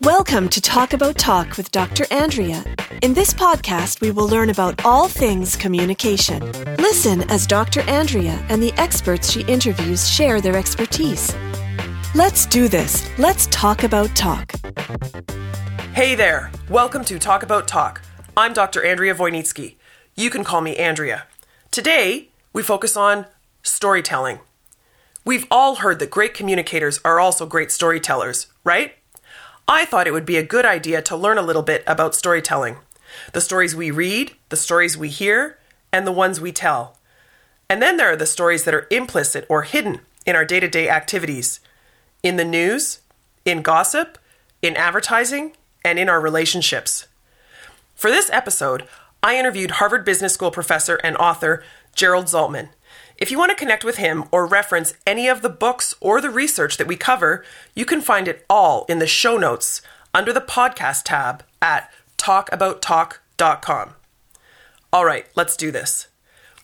Welcome to Talk About Talk with Dr. Andrea. In this podcast, we will learn about all things communication. Listen as Dr. Andrea and the experts she interviews share their expertise. Let's do this. Let's talk about talk. Hey there. Welcome to Talk About Talk. I'm Dr. Andrea Wojnicki. You can call me Andrea. Today, we focus on storytelling. We've all heard that great communicators are also great storytellers, right? I thought it would be a good idea to learn a little bit about storytelling the stories we read, the stories we hear, and the ones we tell. And then there are the stories that are implicit or hidden in our day to day activities in the news, in gossip, in advertising, and in our relationships. For this episode, I interviewed Harvard Business School professor and author Gerald Zaltman. If you want to connect with him or reference any of the books or the research that we cover, you can find it all in the show notes under the podcast tab at talkabouttalk.com. All right, let's do this.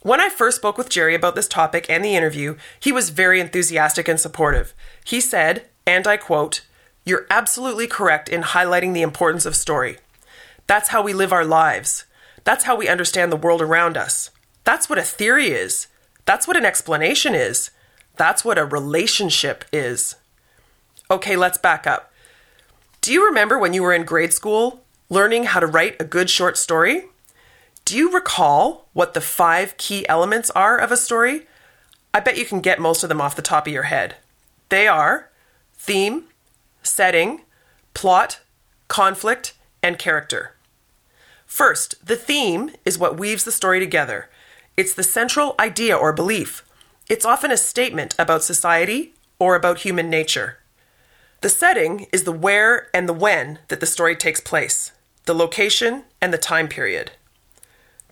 When I first spoke with Jerry about this topic and the interview, he was very enthusiastic and supportive. He said, and I quote, You're absolutely correct in highlighting the importance of story. That's how we live our lives. That's how we understand the world around us. That's what a theory is. That's what an explanation is. That's what a relationship is. Okay, let's back up. Do you remember when you were in grade school learning how to write a good short story? Do you recall what the five key elements are of a story? I bet you can get most of them off the top of your head. They are theme, setting, plot, conflict, and character. First, the theme is what weaves the story together. It's the central idea or belief. It's often a statement about society or about human nature. The setting is the where and the when that the story takes place, the location and the time period.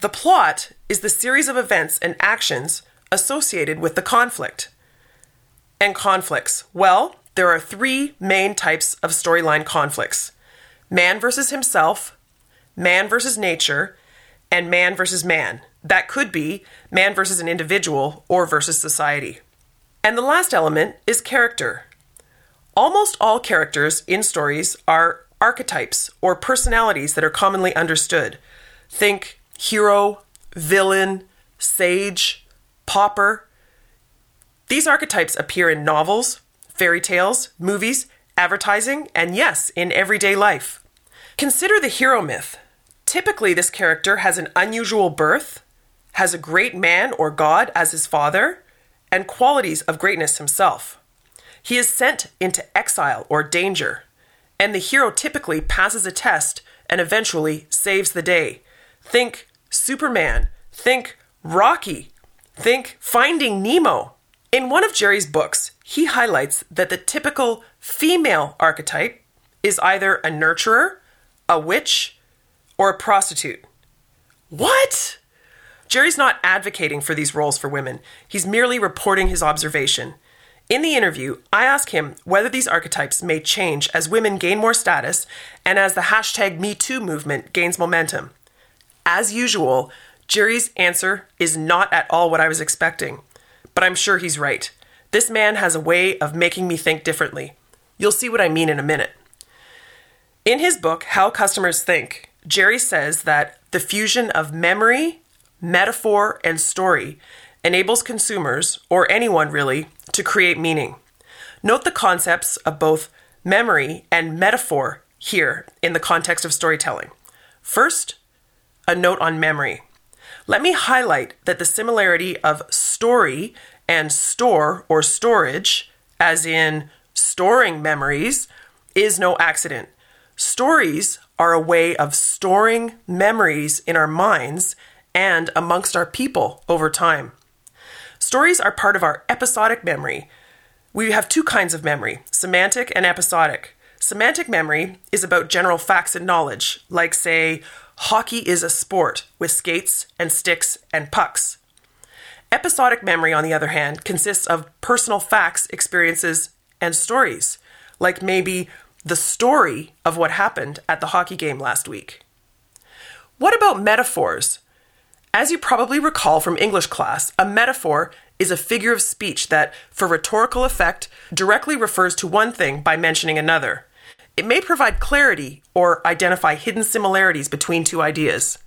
The plot is the series of events and actions associated with the conflict. And conflicts. Well, there are three main types of storyline conflicts man versus himself, man versus nature, and man versus man. That could be man versus an individual or versus society. And the last element is character. Almost all characters in stories are archetypes or personalities that are commonly understood. Think hero, villain, sage, pauper. These archetypes appear in novels, fairy tales, movies, advertising, and yes, in everyday life. Consider the hero myth. Typically, this character has an unusual birth, has a great man or god as his father, and qualities of greatness himself. He is sent into exile or danger, and the hero typically passes a test and eventually saves the day. Think Superman, think Rocky, think Finding Nemo. In one of Jerry's books, he highlights that the typical female archetype is either a nurturer, a witch, or a prostitute. What? Jerry's not advocating for these roles for women, he's merely reporting his observation. In the interview, I ask him whether these archetypes may change as women gain more status and as the hashtag MeToo movement gains momentum. As usual, Jerry's answer is not at all what I was expecting, but I'm sure he's right. This man has a way of making me think differently. You'll see what I mean in a minute. In his book, How Customers Think, Jerry says that the fusion of memory metaphor, and story enables consumers, or anyone really, to create meaning. Note the concepts of both memory and metaphor here in the context of storytelling. First, a note on memory. Let me highlight that the similarity of story and store or storage, as in storing memories, is no accident. Stories are a way of storing memories in our minds and amongst our people over time. Stories are part of our episodic memory. We have two kinds of memory semantic and episodic. Semantic memory is about general facts and knowledge, like, say, hockey is a sport with skates and sticks and pucks. Episodic memory, on the other hand, consists of personal facts, experiences, and stories, like maybe the story of what happened at the hockey game last week. What about metaphors? As you probably recall from English class, a metaphor is a figure of speech that, for rhetorical effect, directly refers to one thing by mentioning another. It may provide clarity or identify hidden similarities between two ideas.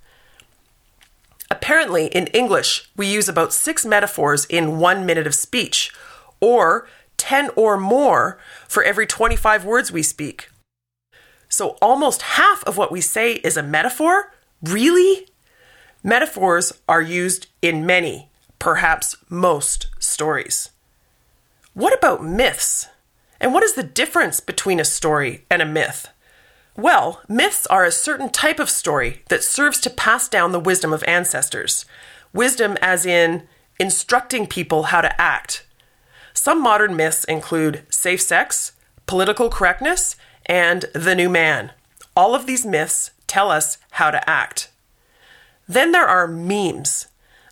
Apparently, in English, we use about six metaphors in one minute of speech, or 10 or more for every 25 words we speak. So almost half of what we say is a metaphor? Really? Metaphors are used in many, perhaps most, stories. What about myths? And what is the difference between a story and a myth? Well, myths are a certain type of story that serves to pass down the wisdom of ancestors. Wisdom, as in instructing people how to act. Some modern myths include safe sex, political correctness, and the new man. All of these myths tell us how to act. Then there are memes.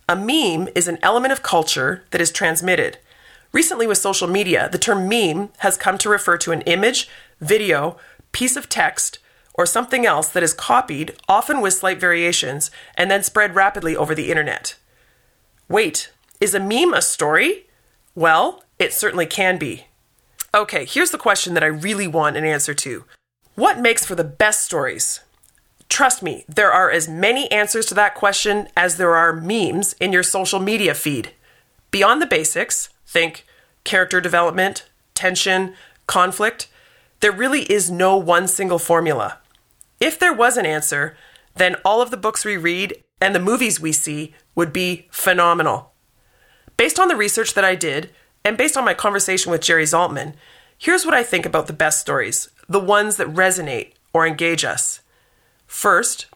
A meme is an element of culture that is transmitted. Recently, with social media, the term meme has come to refer to an image, video, piece of text, or something else that is copied, often with slight variations, and then spread rapidly over the internet. Wait, is a meme a story? Well, it certainly can be. Okay, here's the question that I really want an answer to What makes for the best stories? Trust me, there are as many answers to that question as there are memes in your social media feed. Beyond the basics, think character development, tension, conflict, there really is no one single formula. If there was an answer, then all of the books we read and the movies we see would be phenomenal. Based on the research that I did, and based on my conversation with Jerry Zaltman, here's what I think about the best stories, the ones that resonate or engage us. First,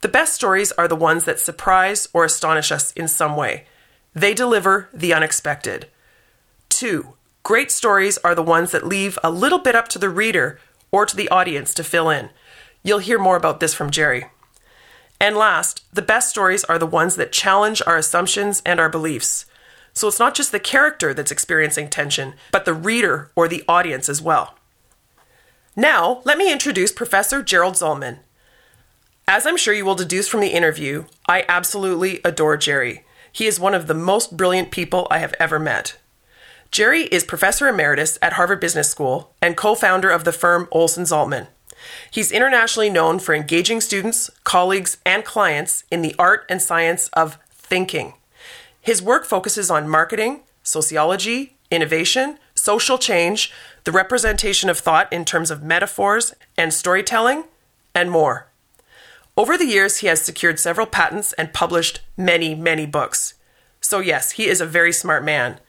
the best stories are the ones that surprise or astonish us in some way. They deliver the unexpected. Two, great stories are the ones that leave a little bit up to the reader or to the audience to fill in. You'll hear more about this from Jerry. And last, the best stories are the ones that challenge our assumptions and our beliefs. So it's not just the character that's experiencing tension, but the reader or the audience as well. Now, let me introduce Professor Gerald Zaltman. As I'm sure you will deduce from the interview, I absolutely adore Jerry. He is one of the most brilliant people I have ever met. Jerry is Professor Emeritus at Harvard Business School and co founder of the firm Olson Zaltman. He's internationally known for engaging students, colleagues, and clients in the art and science of thinking. His work focuses on marketing, sociology, innovation, social change, the representation of thought in terms of metaphors and storytelling, and more. Over the years, he has secured several patents and published many, many books. So, yes, he is a very smart man.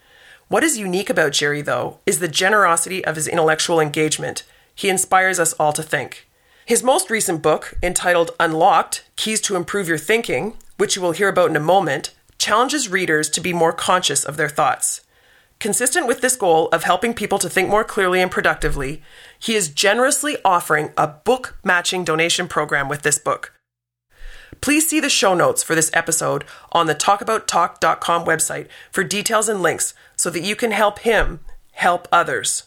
What is unique about Jerry, though, is the generosity of his intellectual engagement. He inspires us all to think. His most recent book, entitled Unlocked Keys to Improve Your Thinking, which you will hear about in a moment, challenges readers to be more conscious of their thoughts. Consistent with this goal of helping people to think more clearly and productively, he is generously offering a book matching donation program with this book. Please see the show notes for this episode on the talkabouttalk.com website for details and links so that you can help him help others.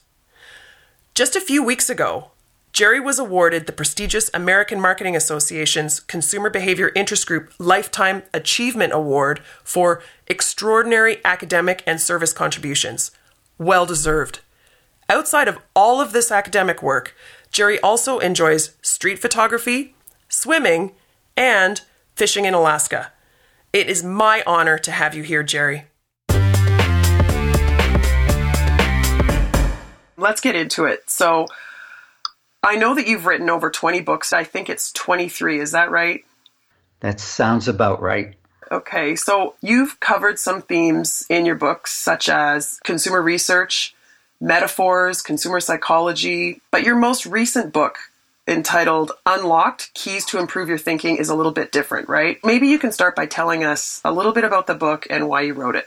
Just a few weeks ago, Jerry was awarded the prestigious American Marketing Association's Consumer Behavior Interest Group Lifetime Achievement Award for extraordinary academic and service contributions. Well deserved. Outside of all of this academic work, Jerry also enjoys street photography, swimming, and fishing in Alaska. It is my honor to have you here, Jerry. Let's get into it. So, I know that you've written over 20 books. I think it's 23. Is that right? That sounds about right. Okay, so you've covered some themes in your books, such as consumer research, metaphors, consumer psychology, but your most recent book, entitled Unlocked Keys to Improve Your Thinking is a little bit different, right? Maybe you can start by telling us a little bit about the book and why you wrote it.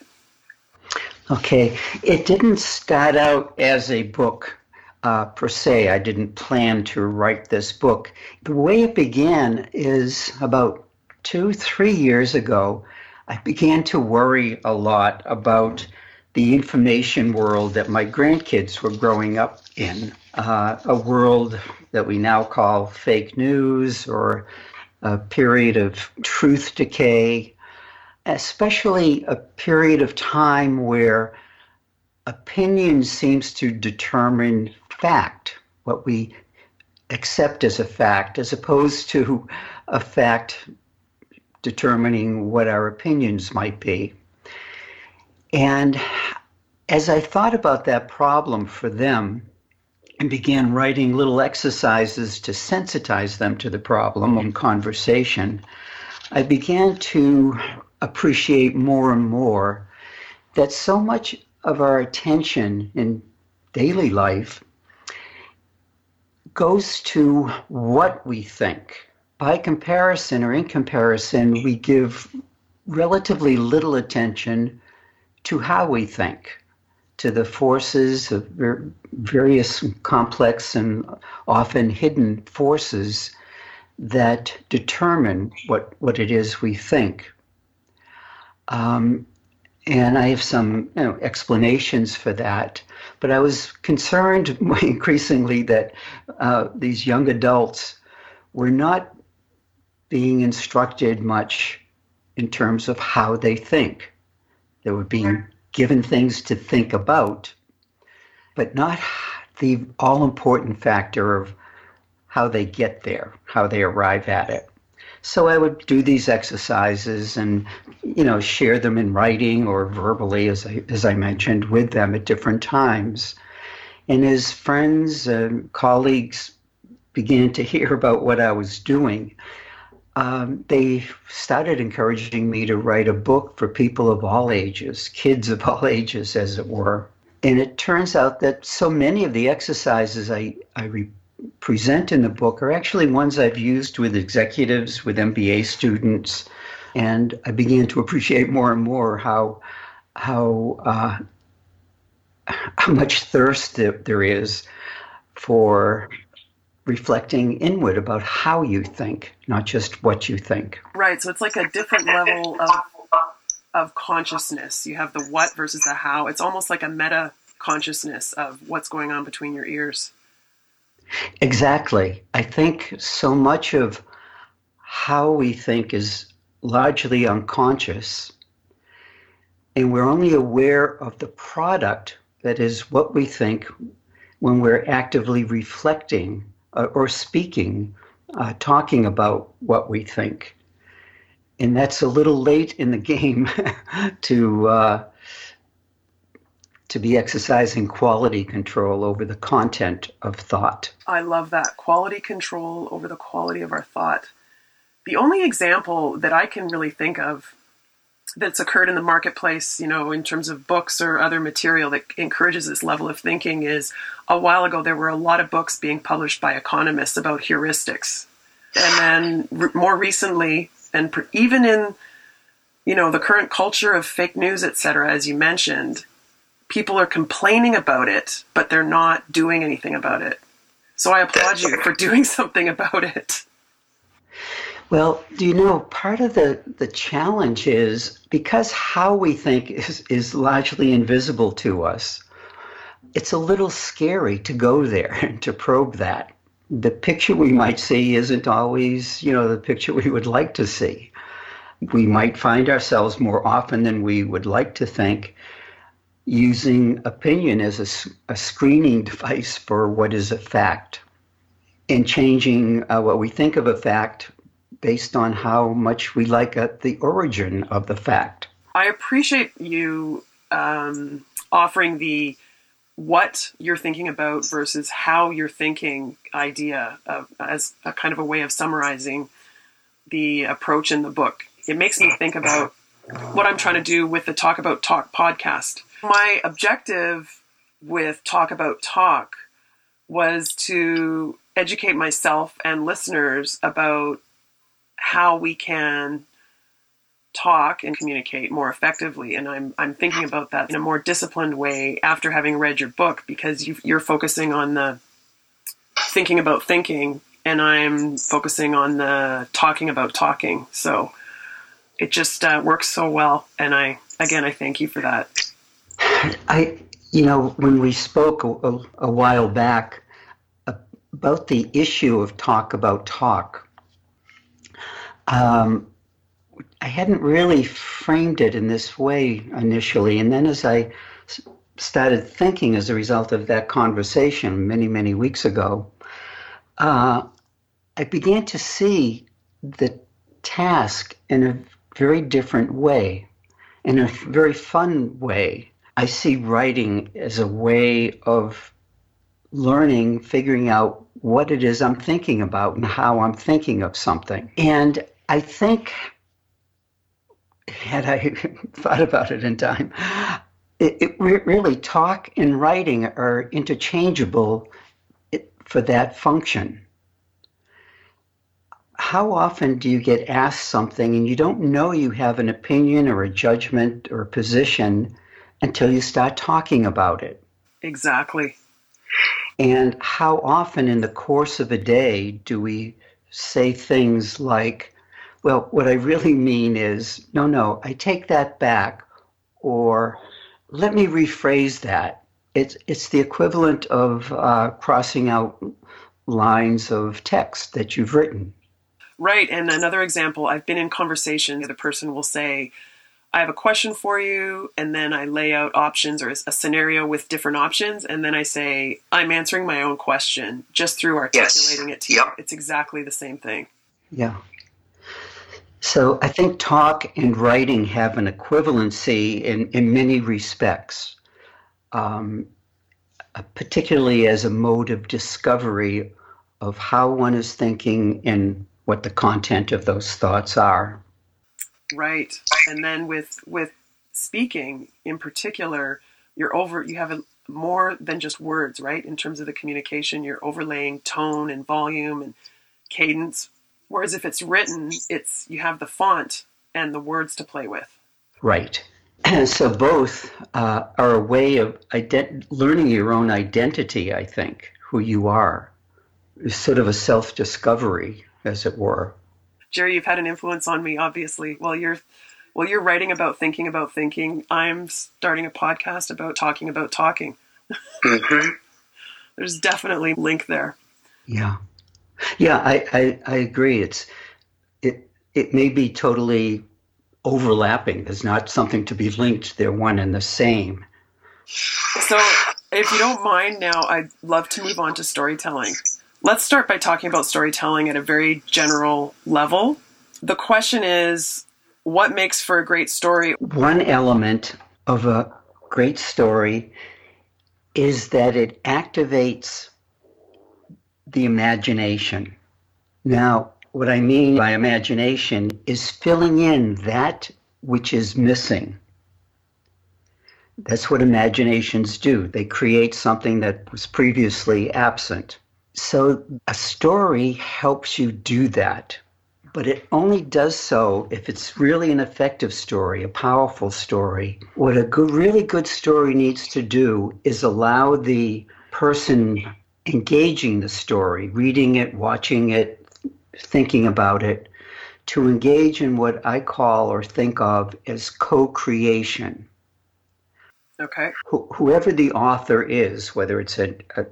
Okay, it didn't start out as a book uh, per se. I didn't plan to write this book. The way it began is about two, three years ago. I began to worry a lot about the information world that my grandkids were growing up in, uh, a world that we now call fake news or a period of truth decay. especially a period of time where opinion seems to determine fact, what we accept as a fact, as opposed to a fact determining what our opinions might be. And as I thought about that problem for them and began writing little exercises to sensitize them to the problem in conversation, I began to appreciate more and more that so much of our attention in daily life goes to what we think. By comparison or in comparison, we give relatively little attention to how we think, to the forces of various complex and often hidden forces that determine what, what it is we think. Um, and I have some you know, explanations for that. But I was concerned increasingly that uh, these young adults were not being instructed much in terms of how they think. They were being given things to think about, but not the all important factor of how they get there, how they arrive at it. So I would do these exercises and, you know, share them in writing or verbally, as I, as I mentioned, with them at different times. And as friends and colleagues began to hear about what I was doing, um, they started encouraging me to write a book for people of all ages, kids of all ages, as it were. And it turns out that so many of the exercises I, I present in the book are actually ones I've used with executives, with MBA students, and I began to appreciate more and more how how uh, how much thirst there is for reflecting inward about how you think, not just what you think. Right. So it's like a different level of of consciousness. You have the what versus the how. It's almost like a meta consciousness of what's going on between your ears. Exactly. I think so much of how we think is largely unconscious, and we're only aware of the product that is what we think when we're actively reflecting uh, or speaking, uh, talking about what we think. And that's a little late in the game to uh, to be exercising quality control over the content of thought. I love that. Quality control over the quality of our thought. The only example that I can really think of that's occurred in the marketplace, you know, in terms of books or other material that encourages this level of thinking is a while ago there were a lot of books being published by economists about heuristics. And then more recently, and even in you know the current culture of fake news, etc., as you mentioned, people are complaining about it, but they're not doing anything about it. So I applaud you for doing something about it. Well, do you know part of the, the challenge is because how we think is, is largely invisible to us, it's a little scary to go there and to probe that. The picture we might see isn't always, you know, the picture we would like to see. We might find ourselves more often than we would like to think using opinion as a, a screening device for what is a fact and changing uh, what we think of a fact based on how much we like the origin of the fact. I appreciate you um, offering the what you're thinking about versus how you're thinking idea of, as a kind of a way of summarizing the approach in the book. It makes me think about what I'm trying to do with the Talk About Talk podcast my objective with Talk About Talk was to educate myself and listeners about how we can talk and communicate more effectively. And I'm, I'm thinking about that in a more disciplined way after having read your book because you are focusing on the thinking about thinking and I'm focusing on the talking about talking. So it just uh, works so well. And I, again, I thank you for that. I, you know, when we spoke a, a, while back about the issue of talk about talk, um, I hadn't really framed it in this way initially. And then as I started thinking as a result of that conversation many, many weeks ago, uh, I began to see the task in a very different way, in a very fun way. I see writing as a way of learning, figuring out what it is I'm thinking about and how I'm thinking of something. And I think, had I thought about it in time, it, it really talk and writing are interchangeable for that function. How often do you get asked something and you don't know you have an opinion or a judgment or a position until you start talking about it? Exactly. And how often in the course of a day do we say things like, well, what I really mean is, no, no, I take that back, or let me rephrase that. It's, it's the equivalent of uh, crossing out lines of text that you've written. Right. And another example, I've been in conversation, the person will say, I have a question for you, and then I lay out options or a scenario with different options, and then I say, I'm answering my own question just through articulating yes. it to yep. you. It's exactly the same thing. Yeah. So I think talk and writing have an equivalency in, in many respects, um, uh, particularly as a mode of discovery of how one is thinking and what the content of those thoughts are. Right. And then with with speaking in particular, you're over you have a, more than just words, right? In terms of the communication, you're overlaying tone and volume and cadence. Whereas if it's written, it's you have the font and the words to play with. Right. And so both uh, are a way of ident- learning your own identity, I think, who you are. It's sort of a self discovery, as it were. Jerry, you've had an influence on me, obviously. While you're while you're writing about thinking about thinking, I'm starting a podcast about talking about talking. Mm-hmm. There's definitely link there. Yeah, yeah, I, I, I agree. It's it it may be totally overlapping. There's not something to be linked. They're one and the same. So, if you don't mind, now I'd love to move on to storytelling. Let's start by talking about storytelling at a very general level. The question is what makes for a great story? One element of a great story is that it activates the imagination. Now, what I mean by imagination is filling in that which is missing. That's what imaginations do. They create something that was previously absent. So a story helps you do that, but it only does so if it's really an effective story, a powerful story. What a good, really good story needs to do is allow the person engaging the story, reading it, watching it, thinking about it, to engage in what I call or think of as co creation. Okay. Wh- whoever the author is, whether it's a, a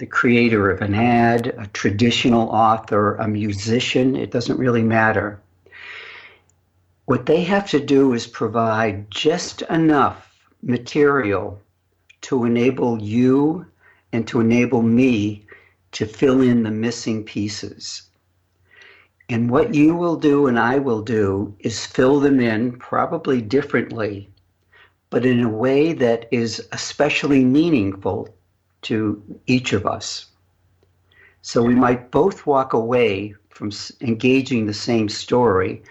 the creator of an ad, a traditional author, a musician, it doesn't really matter. What they have to do is provide just enough material to enable you and to enable me to fill in the missing pieces. And what you will do and I will do is fill them in, probably differently, but in a way that is especially meaningful to each of us. So we might both walk away from engaging the same story,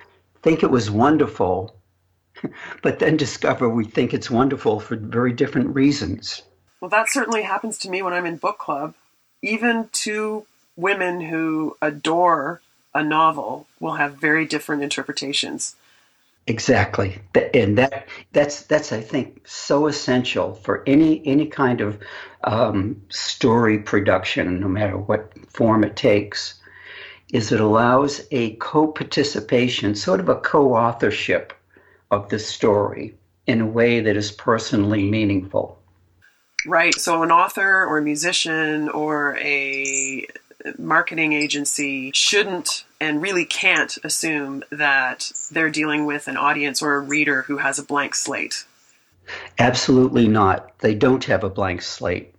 think it was wonderful, but then discover we think it's wonderful for very different reasons. Well, that certainly happens to me when I'm in book club. Even two women who adore a novel will have very different interpretations. Exactly, and that that's that's I think so essential for any any kind of um, story production, no matter what form it takes, is it allows a co-participation, sort of a co-authorship of the story in a way that is personally meaningful. Right. So an author or a musician or a marketing agency shouldn't and really can't assume that they're dealing with an audience or a reader who has a blank slate. Absolutely not. They don't have a blank slate.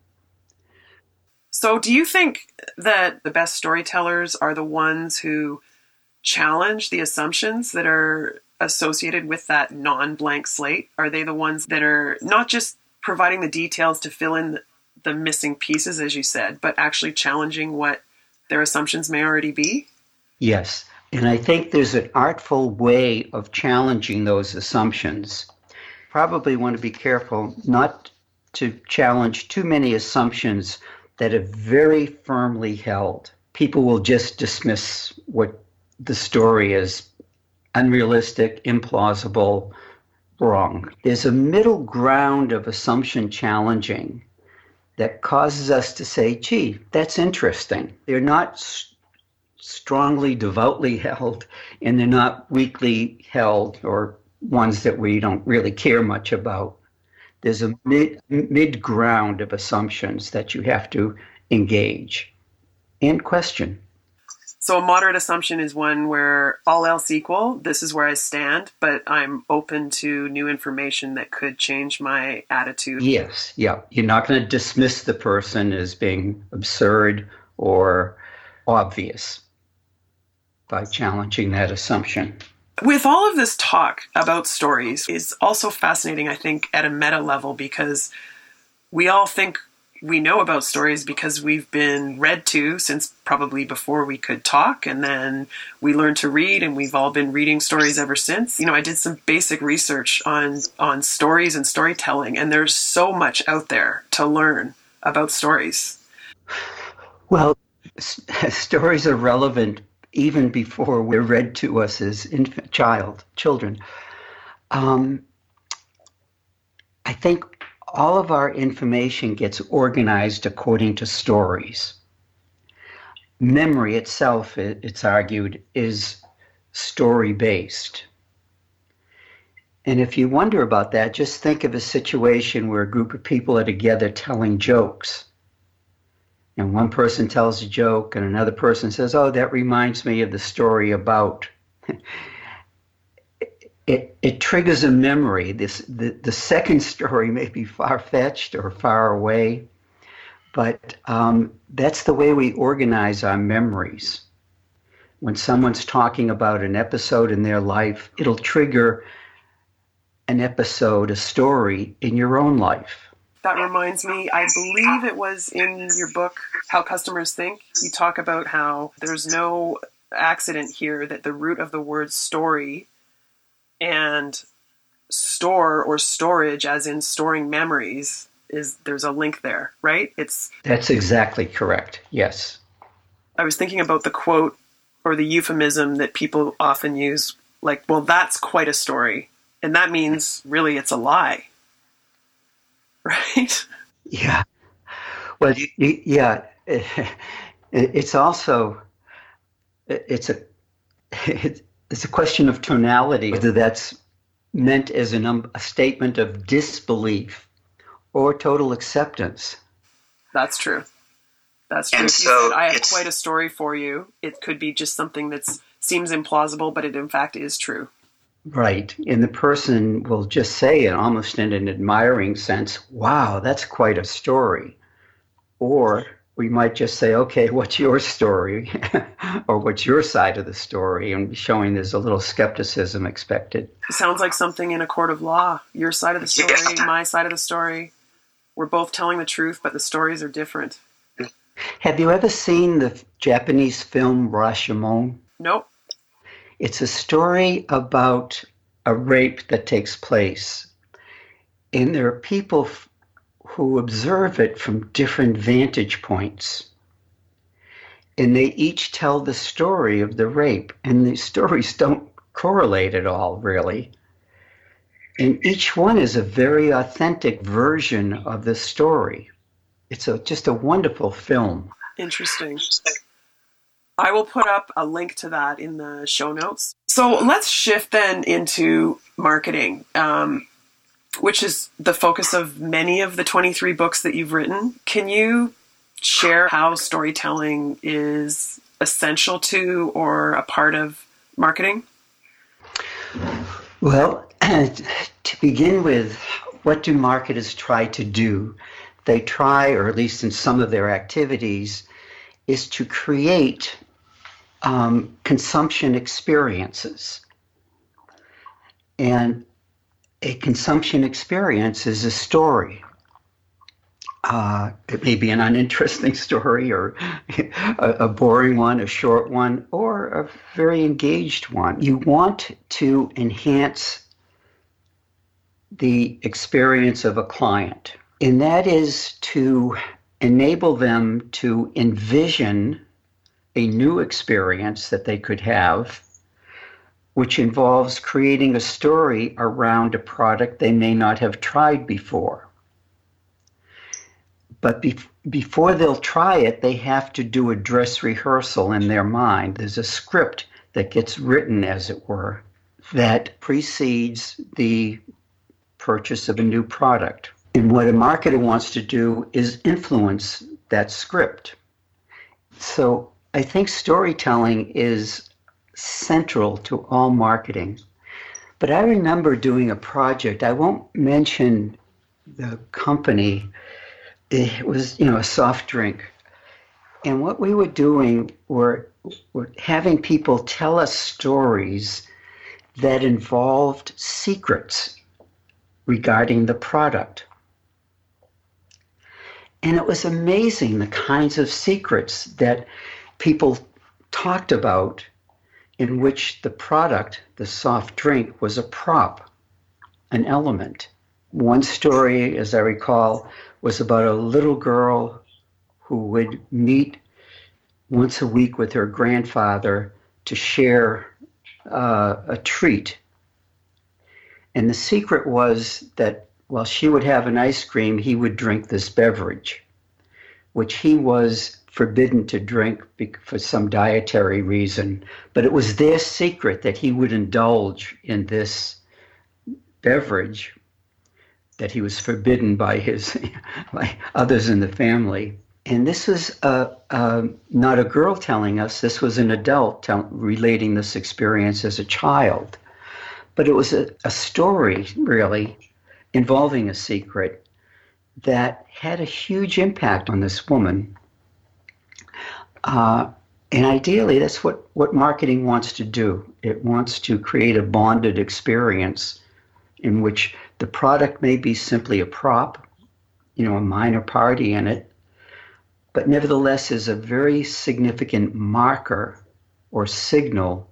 So, do you think that the best storytellers are the ones who challenge the assumptions that are associated with that non blank slate? Are they the ones that are not just providing the details to fill in the missing pieces, as you said, but actually challenging what their assumptions may already be? Yes. And I think there's an artful way of challenging those assumptions. Probably want to be careful not to challenge too many assumptions that are very firmly held. People will just dismiss what the story is unrealistic, implausible, wrong. There's a middle ground of assumption challenging that causes us to say, gee, that's interesting. They're not strongly, devoutly held, and they're not weakly held or ones that we don't really care much about. There's a mid, mid ground of assumptions that you have to engage and question. So a moderate assumption is one where all else equal, this is where I stand, but I'm open to new information that could change my attitude. Yes, yeah. You're not going to dismiss the person as being absurd or obvious by challenging that assumption. With all of this talk about stories is also fascinating, I think, at a meta level because we all think we know about stories because we've been read to since probably before we could talk and then we learned to read and we've all been reading stories ever since you know i did some basic research on on stories and storytelling and there's so much out there to learn about stories well s- stories are relevant even before we're read to us as infant child children um, i think all of our information gets organized according to stories. Memory itself, it's argued, is story based. And if you wonder about that, just think of a situation where a group of people are together telling jokes. And one person tells a joke, and another person says, Oh, that reminds me of the story about it, it triggers a memory. This the, the second story may be far fetched or far away, but um, that's the way we organize our memories. When someone's talking about an episode in their life, it'll trigger an episode, a story in your own life. That reminds me, I believe it was in your book, How Customers Think. You talk about how there's no accident here that the root of the word story and store or storage as in storing memories is there's a link there right? It's that's exactly correct yes. I was thinking about the quote or the euphemism that people often use like well that's quite a story and that means really it's a lie right yeah well yeah it's also it's a it's a question of tonality, whether that's meant as an, um, a statement of disbelief or total acceptance. That's true. That's true. And if so said, I have quite a story for you, it could be just something that seems implausible, but it in fact is true. Right. And the person will just say, it almost in an admiring sense, wow, that's quite a story. Or we might just say, okay, what's your story? or what's your side of the story? And showing there's a little skepticism expected. It sounds like something in a court of law. Your side of the story, yeah. my side of the story. We're both telling the truth, but the stories are different. Have you ever seen the Japanese film Rashomon? Nope. It's a story about a rape that takes place. And there are people who observe it from different vantage points. And they each tell the story of the rape, and the stories don't correlate at all, really. And each one is a very authentic version of the story. It's a, just a wonderful film. Interesting. I will put up a link to that in the show notes. So let's shift then into marketing. Um, which is the focus of many of the 23 books that you've written. Can you share how storytelling is essential to or a part of marketing? Well, to begin with, what do marketers try to do? They try, or at least in some of their activities, is to create um, consumption experiences. And a consumption experience is a story. Uh, it may be an uninteresting story or a, a, boring one, a short one, or a very engaged one. You want to enhance the experience of a client, and that is to enable them to envision a new experience that they could have, which involves creating a story around a product they may not have tried before. But be- before they'll try it, they have to do a dress rehearsal in their mind. There's a script that gets written, as it were, that precedes the purchase of a new product. And what a marketer wants to do is influence that script. So I think storytelling is central to all marketing. But I remember doing a project, I won't mention the company, it was, you know, a soft drink. And what we were doing were, were having people tell us stories that involved secrets regarding the product. And it was amazing the kinds of secrets that people talked about in which the product, the soft drink, was a prop, an element. One story, as I recall, was about a little girl who would meet once a week with her grandfather to share uh, a treat. And the secret was that while she would have an ice cream, he would drink this beverage, which he was forbidden to drink for some dietary reason. But it was their secret that he would indulge in this beverage that he was forbidden by his others in the family. And this was not a girl telling us, this was an adult tell, relating this experience as a child. But it was a, a story, really, involving a secret that had a huge impact on this woman. Uh, and ideally, that's what, what marketing wants to do. It wants to create a bonded experience in which the product may be simply a prop, you know, a minor party in it, but nevertheless is a very significant marker or signal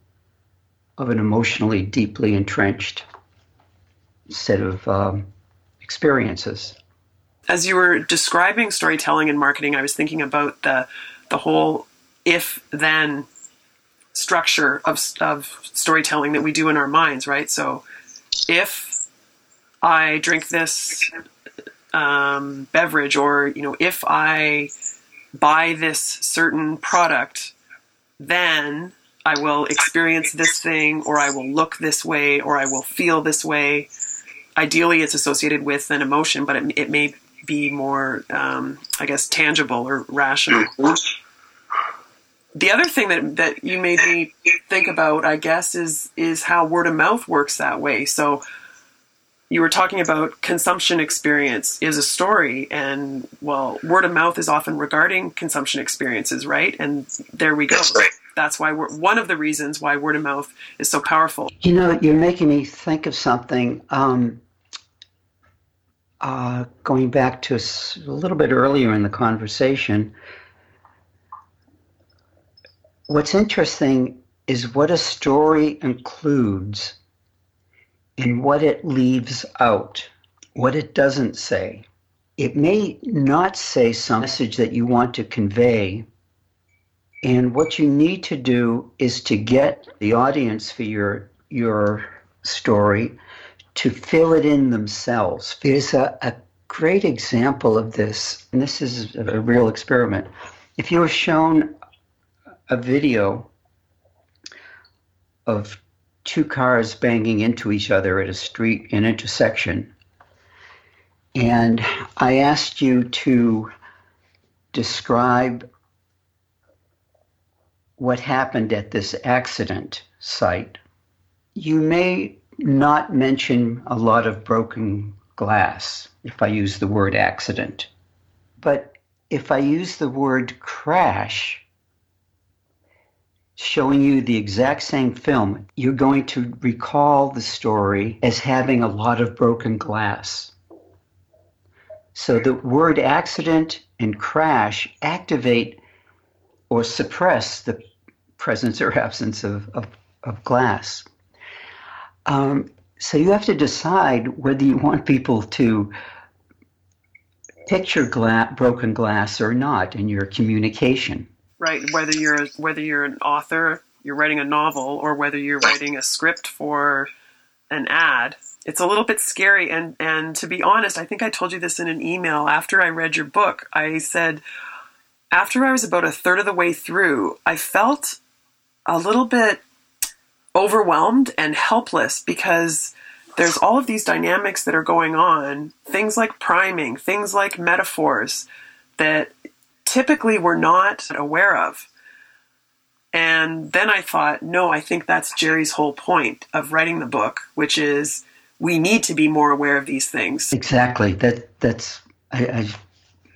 of an emotionally deeply entrenched set of um, experiences. As you were describing storytelling and marketing, I was thinking about the the whole if then structure of of storytelling that we do in our minds, right? So, if I drink this um, beverage, or you know, if I buy this certain product, then I will experience this thing, or I will look this way, or I will feel this way. Ideally, it's associated with an emotion, but it, it may be more, um, I guess, tangible or rational. The other thing that that you made me think about, I guess, is is how word of mouth works that way. So you were talking about consumption experience is a story and well word of mouth is often regarding consumption experiences right and there we go That's right that's why we're one of the reasons why word of mouth is so powerful. You know, you're making me think of something. Um, uh, going back to a little bit earlier in the conversation, what's interesting is what a story includes and what it leaves out, what it doesn't say. It may not say some message that you want to convey, and what you need to do is to get the audience for your your story to fill it in themselves. There's a, a great example of this, and this is a real experiment. If you were shown a video of two cars banging into each other at a street an intersection, and I asked you to describe what happened at this accident site, you may not mention a lot of broken glass if I use the word accident. But if I use the word crash, showing you the exact same film, you're going to recall the story as having a lot of broken glass. So the word accident and crash activate or suppress the presence or absence of, of, of glass. Um, so you have to decide whether you want people to picture gla- broken glass or not in your communication. Right, whether you're whether you're an author, you're writing a novel, or whether you're writing a script for an ad, it's a little bit scary. And and to be honest, I think I told you this in an email after I read your book. I said after I was about a third of the way through, I felt a little bit overwhelmed and helpless because there's all of these dynamics that are going on, things like priming, things like metaphors that typically we're not aware of. And then I thought, no, I think that's Jerry's whole point of writing the book, which is we need to be more aware of these things. Exactly. That that's I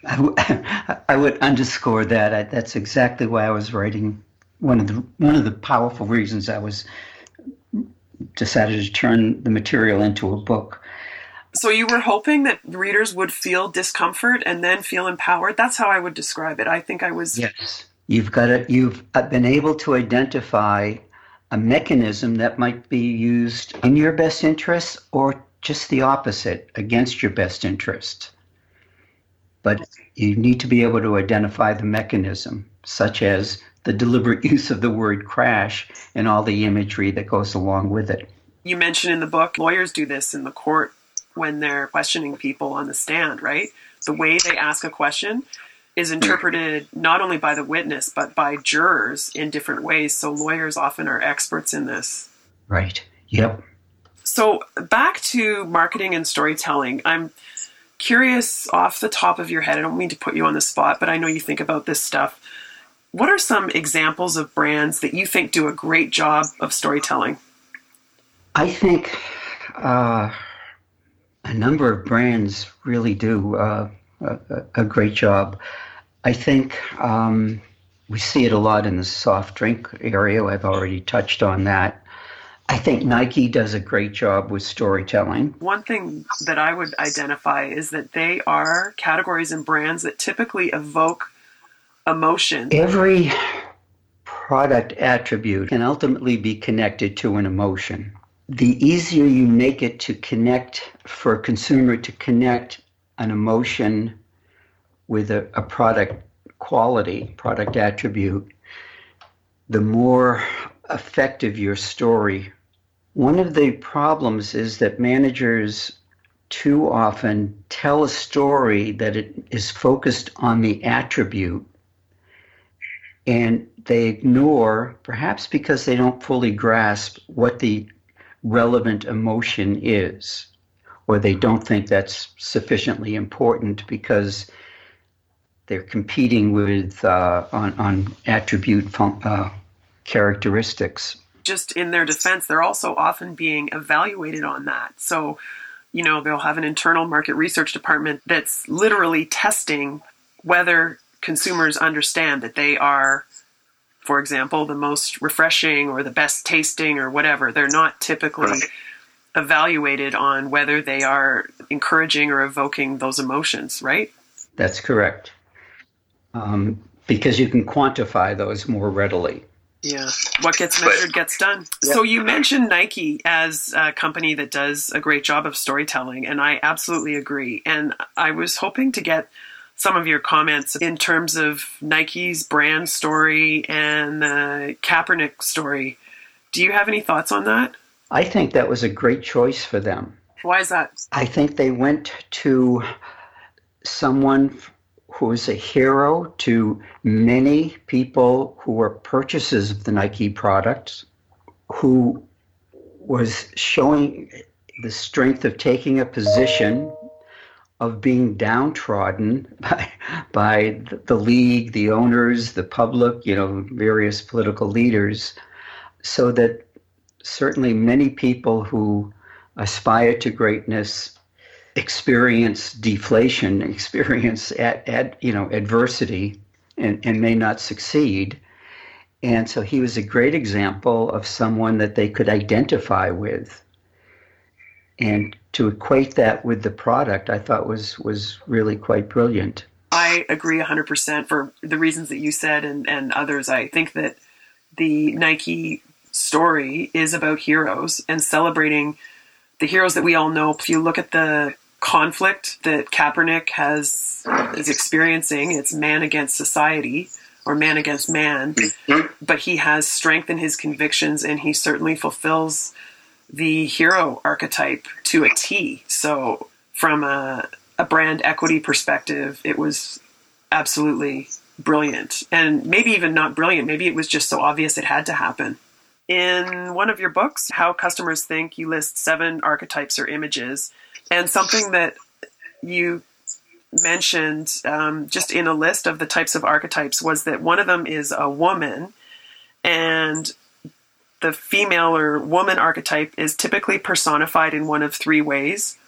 I, I would underscore that. I, that's exactly why I was writing. One of the one of the powerful reasons I was decided to turn the material into a book. So you were hoping that readers would feel discomfort and then feel empowered. That's how I would describe it. I think I was. Yes, you've got it. You've uh, been able to identify a mechanism that might be used in your best interest or just the opposite against your best interest. But you need to be able to identify the mechanism, such as the deliberate use of the word crash and all the imagery that goes along with it. You mentioned in the book, lawyers do this in the court when they're questioning people on the stand, right? The way they ask a question is interpreted not only by the witness, but by jurors in different ways. So lawyers often are experts in this. Right. Yep. So back to marketing and storytelling. I'm curious off the top of your head. I don't mean to put you on the spot, but I know you think about this stuff. What are some examples of brands that you think do a great job of storytelling? I think uh, a number of brands really do uh, a, a, great job. I think um, we see it a lot in the soft drink area. I've already touched on that. I think Nike does a great job with storytelling. One thing that I would identify is that they are categories and brands that typically evoke emotion. Every product attribute can ultimately be connected to an emotion. The easier you make it to connect for a consumer to connect an emotion with a, a product quality, product attribute, the more effective your story. One of the problems is that managers too often tell a story that it is focused on the attribute and they ignore, perhaps because they don't fully grasp what the relevant emotion is, or they don't think that's sufficiently important because they're competing with uh, on, on attribute fun- uh, characteristics. Just in their defense, they're also often being evaluated on that. So, you know, they'll have an internal market research department that's literally testing whether consumers understand that they are, for example, the most refreshing or the best tasting or whatever. They're not typically right. evaluated on whether they are encouraging or evoking those emotions, right? That's correct. Um, because you can quantify those more readily. Yeah, what gets measured gets done. Yep. So you mentioned Nike as a company that does a great job of storytelling, and I absolutely agree. And I was hoping to get some of your comments in terms of Nike's brand story and the Kaepernick story. Do you have any thoughts on that? I think that was a great choice for them. Why is that? I think they went to someone who is a hero to many people who were purchasers of the Nike products, who was showing the strength of taking a position of being downtrodden by, by the league, the owners, the public, you know, various political leaders, so that certainly many people who aspire to greatness experience deflation, experience at, at you know adversity, and, and may not succeed. And so he was a great example of someone that they could identify with. And to equate that with the product, I thought was was really quite brilliant. I agree 100% for the reasons that you said and, and others. I think that the Nike story is about heroes and celebrating the heroes that we all know. If you look at the conflict that Kaepernick has is experiencing, it's man against society or man against man, mm-hmm. but he has strength in his convictions and he certainly fulfills the hero archetype to a T. So, from a, a brand equity perspective, it was absolutely brilliant. And maybe even not brilliant, maybe it was just so obvious it had to happen. In one of your books, How Customers Think, you list seven archetypes or images. And something that you mentioned um, just in a list of the types of archetypes was that one of them is a woman. And the female or woman archetype is typically personified in one of three ways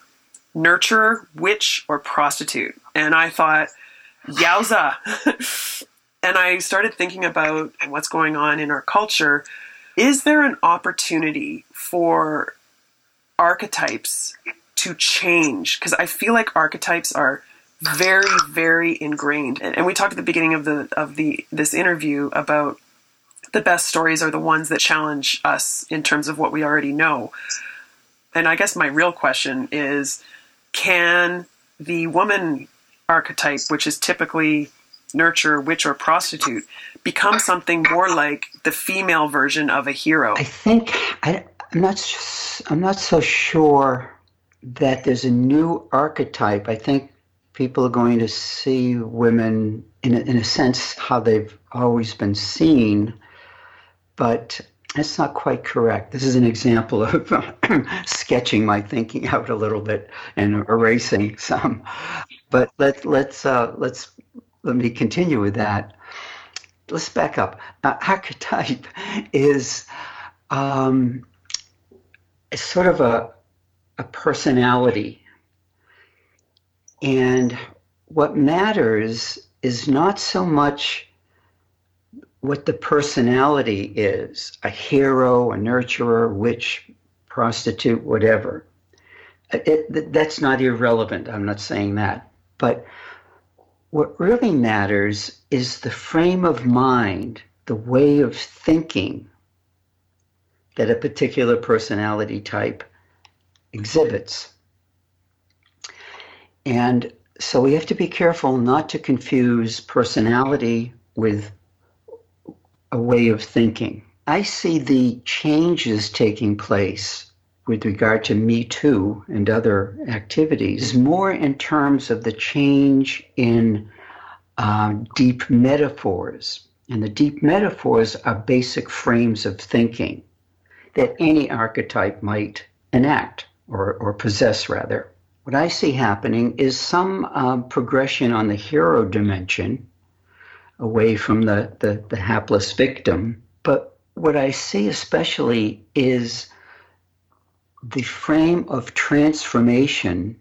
nurturer, witch, or prostitute. And I thought, yowza. and I started thinking about what's going on in our culture. Is there an opportunity for archetypes to change? Because I feel like archetypes are very, very ingrained. And we talked at the beginning of the of the this interview about the best stories are the ones that challenge us in terms of what we already know. And I guess my real question is can the woman archetype, which is typically nurture, witch, or prostitute, become something more like the female version of a hero? I think I, am not. I'm not so sure that there's a new archetype. I think people are going to see women in a, in a sense how they've always been seen but that's not quite correct. This is an example of sketching my thinking out a little bit and erasing some. But let let's uh, let's let me continue with that. Let's back up. Now, archetype is um, sort of a a personality, and what matters is not so much what the personality is a hero, a nurturer, witch, prostitute, whatever. It, that's not irrelevant. I'm not saying that. But what really matters is the frame of mind, the way of thinking that a particular personality type exhibits. And so we have to be careful not to confuse personality with a way of thinking. I see the changes taking place with regard to Me Too and other activities more in terms of the change in uh, deep metaphors. And the deep metaphors are basic frames of thinking that any archetype might enact or, or possess, rather. What I see happening is some uh, progression on the hero dimension away from the, the, the hapless victim. But what I see especially is the frame of transformation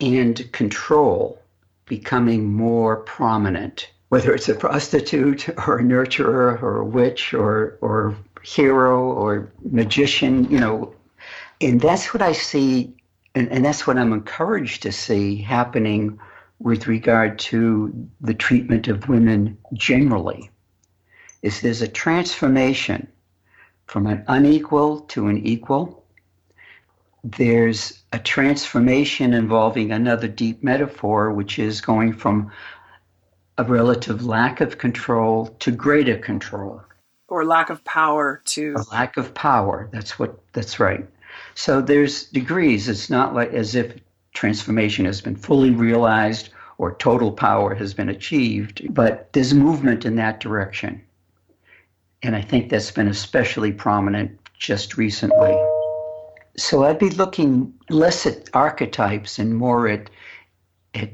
and control becoming more prominent, whether it's a prostitute or a nurturer or a witch or, or hero or magician, you know. And that's what I see, and, and that's what I'm encouraged to see happening with regard to the treatment of women generally is there's a transformation from an unequal to an equal. There's a transformation involving another deep metaphor, which is going from a relative lack of control to greater control. Or lack of power to a lack of power. That's what that's right. So there's degrees. It's not like as if transformation has been fully realized or total power has been achieved, but there's movement in that direction. And I think that's been especially prominent just recently. So I'd be looking less at archetypes and more at, at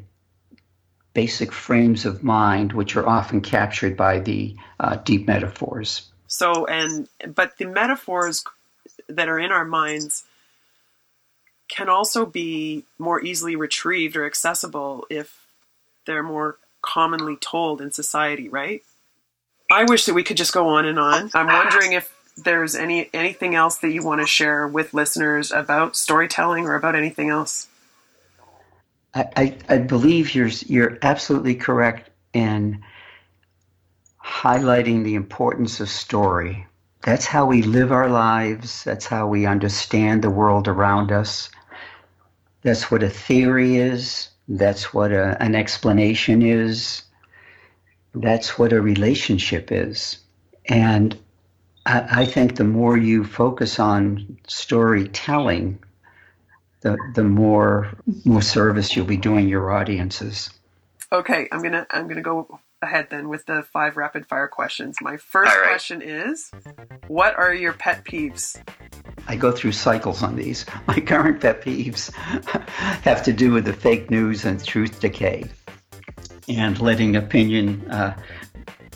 basic frames of mind, which are often captured by the uh, deep metaphors. So, and but the metaphors that are in our minds can also be more easily retrieved or accessible if they're more commonly told in society, right? I wish that we could just go on and on. I'm wondering if there's any anything else that you want to share with listeners about storytelling or about anything else. I, I, I believe you're you're absolutely correct in highlighting the importance of story. That's how we live our lives. That's how we understand the world around us. That's what a theory is. That's what a, an explanation is. That's what a relationship is. And I, I think the more you focus on storytelling, the, the more more service you'll be doing your audiences. Okay, I'm gonna I'm gonna go ahead then with the five rapid fire questions. My first right. question is, what are your pet peeves? I go through cycles on these. My current pet peeves have to do with the fake news and truth decay, and letting opinion uh,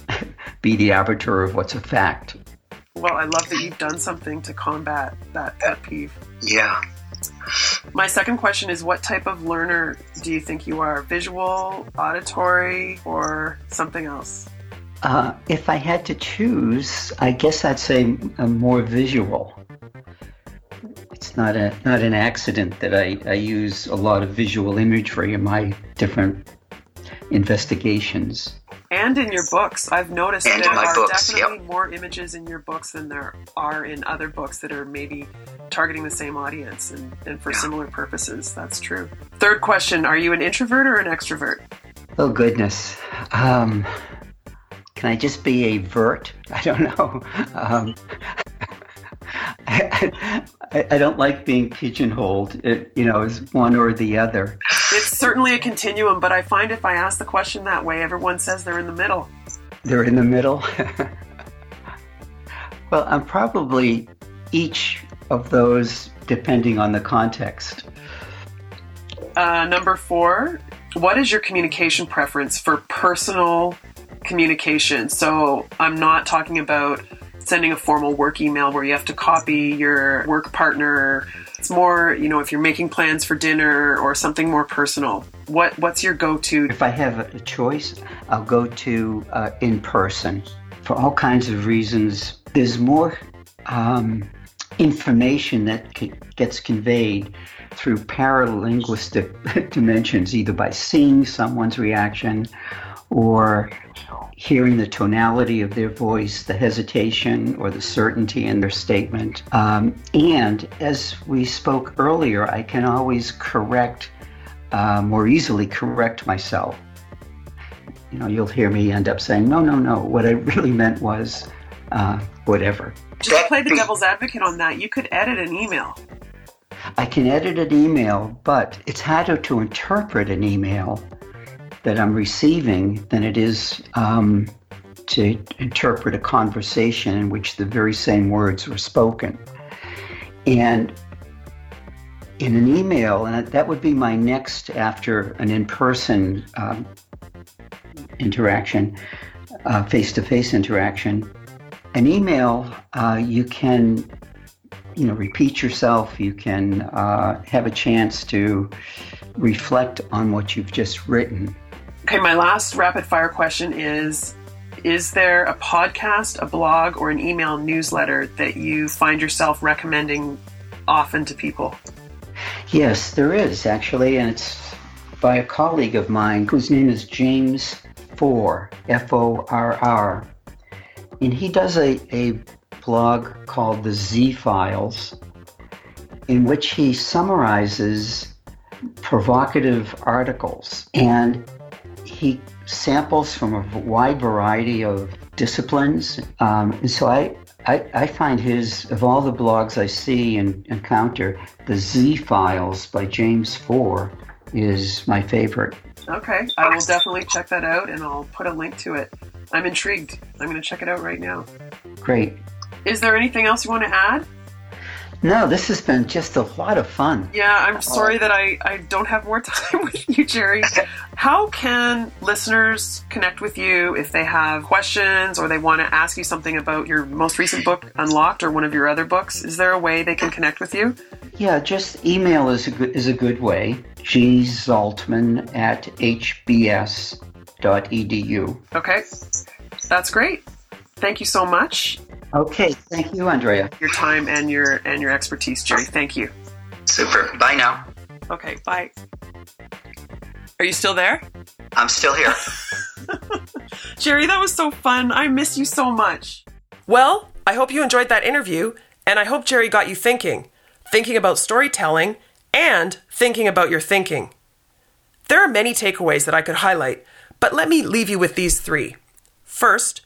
be the arbiter of what's a fact. Well, I love that you've done something to combat that pet peeve. Yeah. My second question is what type of learner do you think you are? Visual, auditory, or something else? Uh, if I had to choose, I guess I'd say a more visual. It's not a not an accident that I, I use a lot of visual imagery in my different investigations and in your books. I've noticed and there are books, definitely yep. more images in your books than there are in other books that are maybe targeting the same audience and, and for yeah. similar purposes. That's true. Third question Are you an introvert or an extrovert? Oh, goodness. Um, can I just be a vert? I don't know. Um, I, I, I, don't like being pigeonholed, it, you know, as one or the other. It's certainly a continuum, but I find if I ask the question that way, everyone says they're in the middle. They're in the middle? well, I'm probably each of those depending on the context. Uh, number four, what is your communication preference for personal communication? So I'm not talking about sending a formal work email where you have to copy your work partner. It's more, you know, if you're making plans for dinner or something more personal. What what's your go-to? If I have a choice, I'll go to uh, in person for all kinds of reasons. There's more um, information that gets conveyed through paralinguistic dimensions, either by seeing someone's reaction or hearing the tonality of their voice, the hesitation or the certainty in their statement. Um, and as we spoke earlier, I can always correct, uh, more easily correct myself. You know, you'll hear me end up saying, no, no, no, what I really meant was uh, whatever. Just play the devil's advocate on that, you could edit an email. I can edit an email, but it's harder to interpret an email that I'm receiving than it is um, to interpret a conversation in which the very same words were spoken. And in an email, and that would be my next after an in person um, interaction, face to face interaction. An email, uh, you can you know repeat yourself you can uh, have a chance to reflect on what you've just written Okay, my last rapid fire question is Is there a podcast, a blog, or an email newsletter that you find yourself recommending often to people? Yes, there is actually, and it's by a colleague of mine whose name is James Forr, F O R R. And he does a, a blog called the Z Files, in which he summarizes provocative articles. And he samples from a wide variety of disciplines. Um, and so I, I, I, find his, of all the blogs I see and encounter, the Z Files by James Forr is my favorite. Okay, I will definitely check that out and I'll put a link to it. I'm intrigued. I'm going to check it out right now. Great. Is there anything else you want to add? No, this has been just a lot of fun. Yeah, I'm sorry um, that I, I don't have more time with you, Jerry. How can listeners connect with you if they have questions or they want to ask you something about your most recent book, Unlocked, or one of your other books? Is there a way they can connect with you? Yeah, just email is a good, is a good way. gzaltman at hbs.edu. Okay, that's great. Thank you so much. Okay, thank you, Andrea. Your time and your and your expertise, Jerry. Thank you. Super. Bye now. Okay, bye. Are you still there? I'm still here. Jerry, that was so fun. I miss you so much. Well, I hope you enjoyed that interview, and I hope Jerry got you thinking, thinking about storytelling, and thinking about your thinking. There are many takeaways that I could highlight, but let me leave you with these three. First,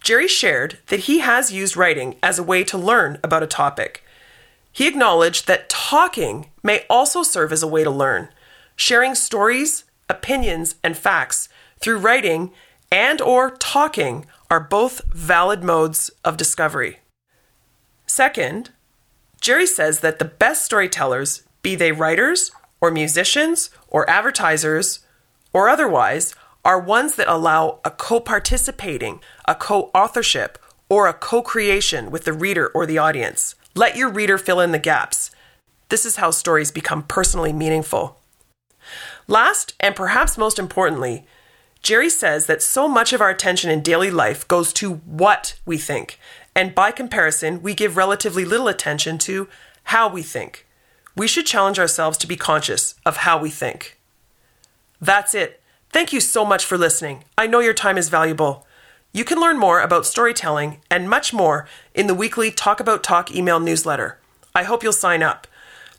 Jerry shared that he has used writing as a way to learn about a topic. He acknowledged that talking may also serve as a way to learn, sharing stories, opinions, and facts through writing and or talking are both valid modes of discovery. Second, Jerry says that the best storytellers, be they writers or musicians or advertisers or otherwise, are ones that allow a co participating, a co authorship, or a co creation with the reader or the audience. Let your reader fill in the gaps. This is how stories become personally meaningful. Last, and perhaps most importantly, Jerry says that so much of our attention in daily life goes to what we think, and by comparison, we give relatively little attention to how we think. We should challenge ourselves to be conscious of how we think. That's it. Thank you so much for listening. I know your time is valuable. You can learn more about storytelling and much more in the weekly Talk About Talk email newsletter. I hope you'll sign up.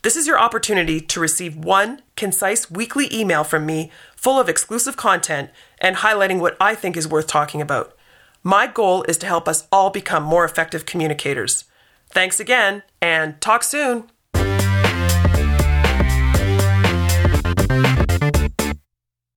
This is your opportunity to receive one concise weekly email from me full of exclusive content and highlighting what I think is worth talking about. My goal is to help us all become more effective communicators. Thanks again, and talk soon.